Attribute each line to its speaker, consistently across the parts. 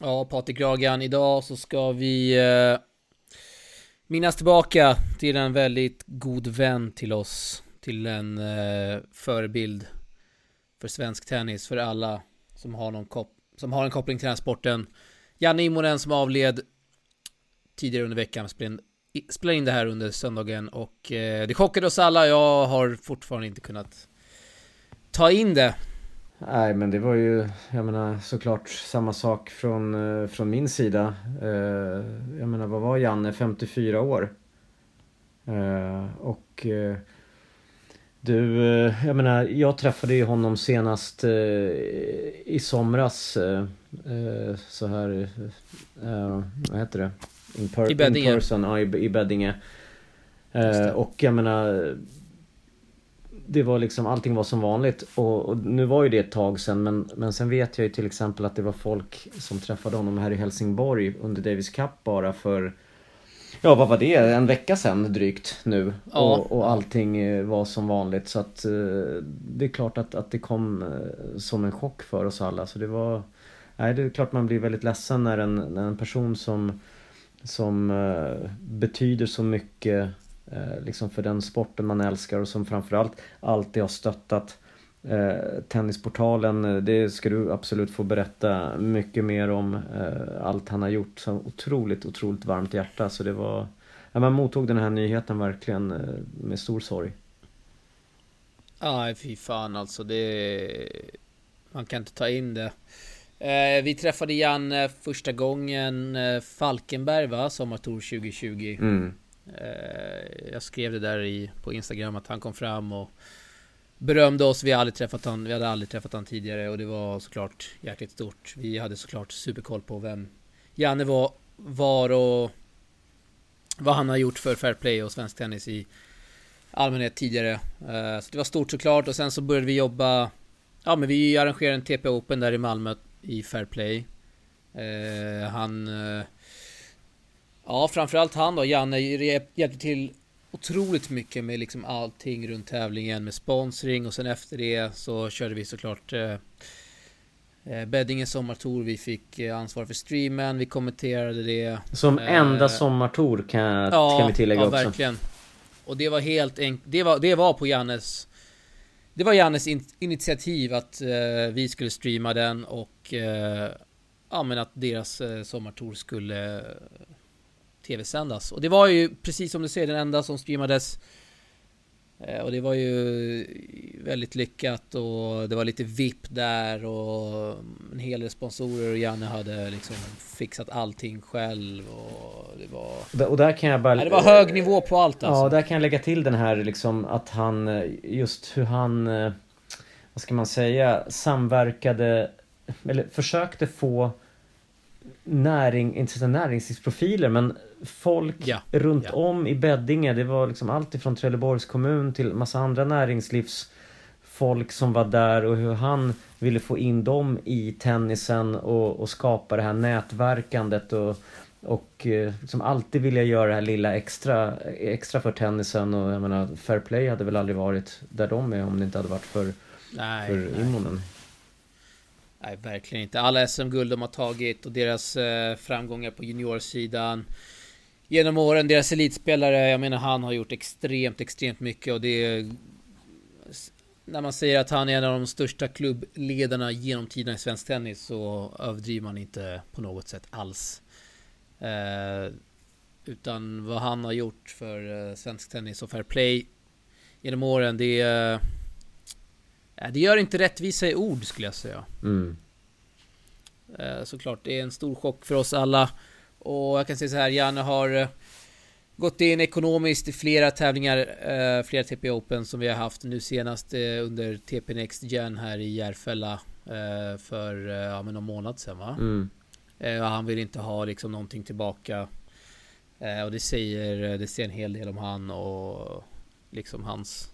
Speaker 1: Ja, Patrik Ragan, idag så ska vi eh, minnas tillbaka till en väldigt god vän till oss. Till en eh, förebild för svensk tennis, för alla som har, någon kop som har en koppling till den här sporten. Janne Immonen som avled tidigare under veckan spelade in det här under söndagen och eh, det chockade oss alla. Jag har fortfarande inte kunnat ta in det.
Speaker 2: Nej men det var ju, jag menar såklart samma sak från, eh, från min sida. Eh, jag menar vad var Janne, 54 år? Eh, och du, jag menar jag träffade ju honom senast i somras så här, vad heter det? In, per, I Beddinge. In person, ja, i, i Beddinge. Och jag menar det var liksom, allting var som vanligt. Och, och, nu var ju det ett tag sedan men, men sen vet jag ju till exempel att det var folk som träffade honom här i Helsingborg under Davis Cup bara för Ja vad var det? En vecka sedan drygt nu. Ja. Och, och allting eh, var som vanligt så att eh, Det är klart att, att det kom eh, som en chock för oss alla så det var Nej det är klart man blir väldigt ledsen när en, när en person som Som betyder så mycket liksom för den sporten man älskar och som framförallt alltid har stöttat eh, Tennisportalen, eh, det ska du absolut få berätta mycket mer om eh, allt han har gjort. Så otroligt, otroligt varmt hjärta. Så det var, ja, man mottog den här nyheten verkligen eh, med stor sorg.
Speaker 1: Ja, fy fan alltså. Det... Man kan inte ta in det. Eh, vi träffade Jan första gången Falkenberg va? Sommartour 2020. Mm. Eh, jag skrev det där i, på Instagram att han kom fram och berömde oss. Vi, hade aldrig träffat han, vi hade aldrig träffat han tidigare och det var såklart jäkligt stort. Vi hade såklart superkoll på vem Janne var, var och vad han har gjort för fair play och svensk tennis i allmänhet tidigare. Eh, så det var stort såklart och sen så började vi jobba Ja men vi arrangerade en TP Open där i Malmö i fair play. Eh, han Ja, framförallt han då, Janne, hjälpte till otroligt mycket med liksom allting runt tävlingen med sponsring och sen efter det så körde vi såklart eh, eh Beddinge sommartour, vi fick eh, ansvar för streamen, vi kommenterade det.
Speaker 2: Som eh, enda sommartour kan, ja, kan vi tillägga ja, också. Ja, verkligen.
Speaker 1: Och det var helt enkelt, det var, det var på Jannes Det var Jannes in initiativ att eh, vi skulle streama den och eh, Ja men att deras eh, sommartour skulle tv-sändas. Och det var ju precis som du ser den enda som streamades. Eh, och det var ju väldigt lyckat och det var lite VIP där och en hel del sponsorer och Janne hade liksom fixat allting själv och det var...
Speaker 2: Och där kan jag bara...
Speaker 1: det var hög nivå på allt
Speaker 2: alltså. Ja, där kan jag lägga till den här liksom att han, just hur han, eh, vad ska man säga, samverkade, eller försökte få näring, inte näringslivsprofiler men folk ja, runt ja. om i Beddinge. Det var liksom allt ifrån Trelleborgs kommun till massa andra näringslivsfolk som var där och hur han ville få in dem i tennisen och, och skapa det här nätverkandet och, och liksom alltid vilja göra det här lilla extra, extra för tennisen och jag menar Fair Play hade väl aldrig varit där de är om det inte hade varit för, nej, för Immonen.
Speaker 1: Nej, verkligen inte. Alla SM-guld de har tagit och deras eh, framgångar på juniorsidan genom åren. Deras elitspelare, jag menar han har gjort extremt, extremt mycket och det är... När man säger att han är en av de största klubbledarna genom tiderna i svensk tennis så överdriver man inte på något sätt alls. Eh, utan vad han har gjort för eh, svensk tennis och fair play genom åren, det... Eh, det gör inte rättvisa i ord skulle jag säga. Mm. Eh, såklart, det är en stor chock för oss alla. Och jag kan säga så här, Janne har eh, gått in ekonomiskt i flera tävlingar, eh, flera TP Open som vi har haft nu senast eh, under TP Next Gen här i Järfälla för ja, men någon månad sedan va? Mm. Han vill inte ha liksom någonting tillbaka. Och det säger, det säger en hel del om han och liksom hans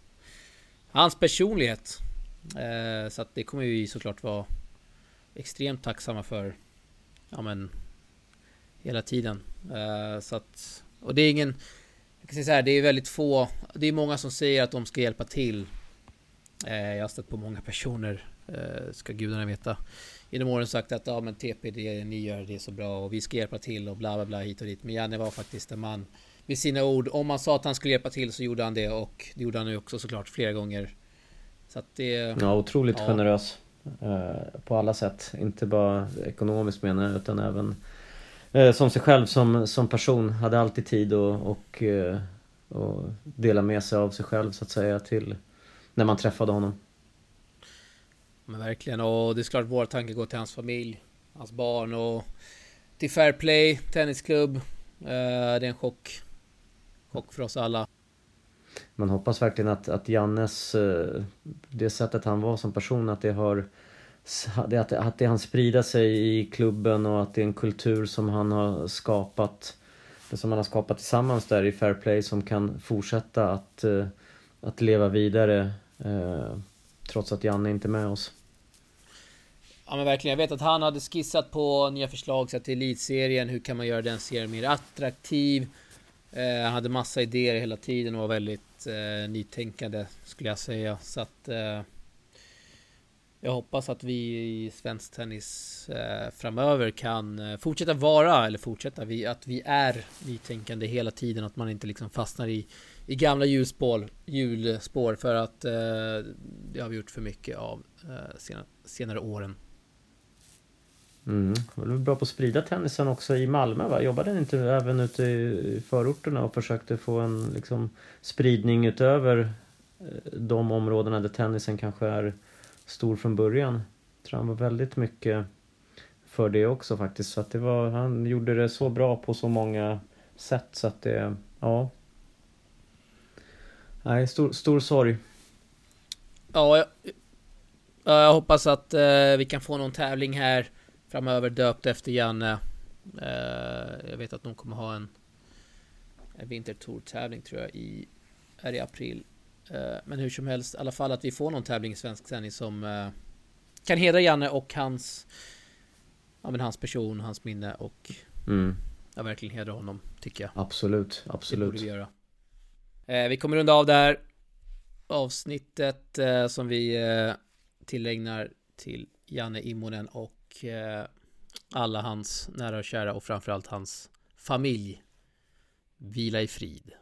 Speaker 1: Hans personlighet. Så att det kommer vi såklart vara extremt tacksamma för. Ja men hela tiden. Uh, så att, och det är ingen, jag kan säga så här, det är väldigt få, det är många som säger att de ska hjälpa till. Uh, jag har stött på många personer, uh, ska gudarna veta, genom åren sagt att ja men TP det ni gör det är så bra och vi ska hjälpa till och bla bla bla hit och dit. Men Janne var faktiskt en man med sina ord. Om man sa att han skulle hjälpa till så gjorde han det och det gjorde han ju också såklart flera gånger. Så att det...
Speaker 2: Ja, otroligt ja. generös. Eh, på alla sätt. Inte bara ekonomiskt menar jag utan även eh, som sig själv som, som person. Hade alltid tid och, och, eh, och dela med sig av sig själv så att säga till när man träffade honom.
Speaker 1: Men verkligen och det är klart vår tanke går till hans familj, hans barn och till Fair Play Tennisklubb. Det är en chock. Chock för oss alla.
Speaker 2: Man hoppas verkligen att, att Jannes, det sättet han var som person, att det har att, att det han sprider sig i klubben och att det är en kultur som han har skapat som han har skapat tillsammans där i Fair Play som kan fortsätta att, eh, att leva vidare eh, trots att Janne inte är med oss.
Speaker 1: Ja men verkligen, jag vet att han hade skissat på nya förslag så till elitserien, hur kan man göra den serien mer attraktiv? Eh, han hade massa idéer hela tiden och var väldigt eh, nytänkande skulle jag säga. Så att eh, jag hoppas att vi i svensk tennis eh, framöver kan eh, fortsätta vara, eller fortsätta, vi, att vi är nytänkande hela tiden, att man inte liksom fastnar i, i gamla hjulspår, hjulspår för att eh, det har vi gjort för mycket av eh, senare, senare åren.
Speaker 2: Mm. Du är bra på att sprida tennisen också i Malmö va? Jobbade ni inte även ute i förorterna och försökte få en liksom, spridning utöver eh, de områdena där tennisen kanske är stor från början. Jag tror han var väldigt mycket för det också faktiskt. Så att det var, han gjorde det så bra på så många sätt så att det, ja. Nej, stor, stor sorg.
Speaker 1: Ja, jag, jag hoppas att eh, vi kan få någon tävling här framöver döpt efter Janne. Eh, jag vet att de kommer ha en, en vintertour-tävling tror jag i, är i april. Eh, men hur som helst, i alla fall att vi får någon tävling i svensk sändning som eh, kan hedra Janne och hans Ja men hans person, hans minne och mm. Ja verkligen hedra honom tycker jag.
Speaker 2: Absolut, absolut Det borde
Speaker 1: vi göra. Eh, Vi kommer runda av där. Avsnittet som vi tillägnar till Janne Immonen och alla hans nära och kära och framförallt hans familj. Vila i frid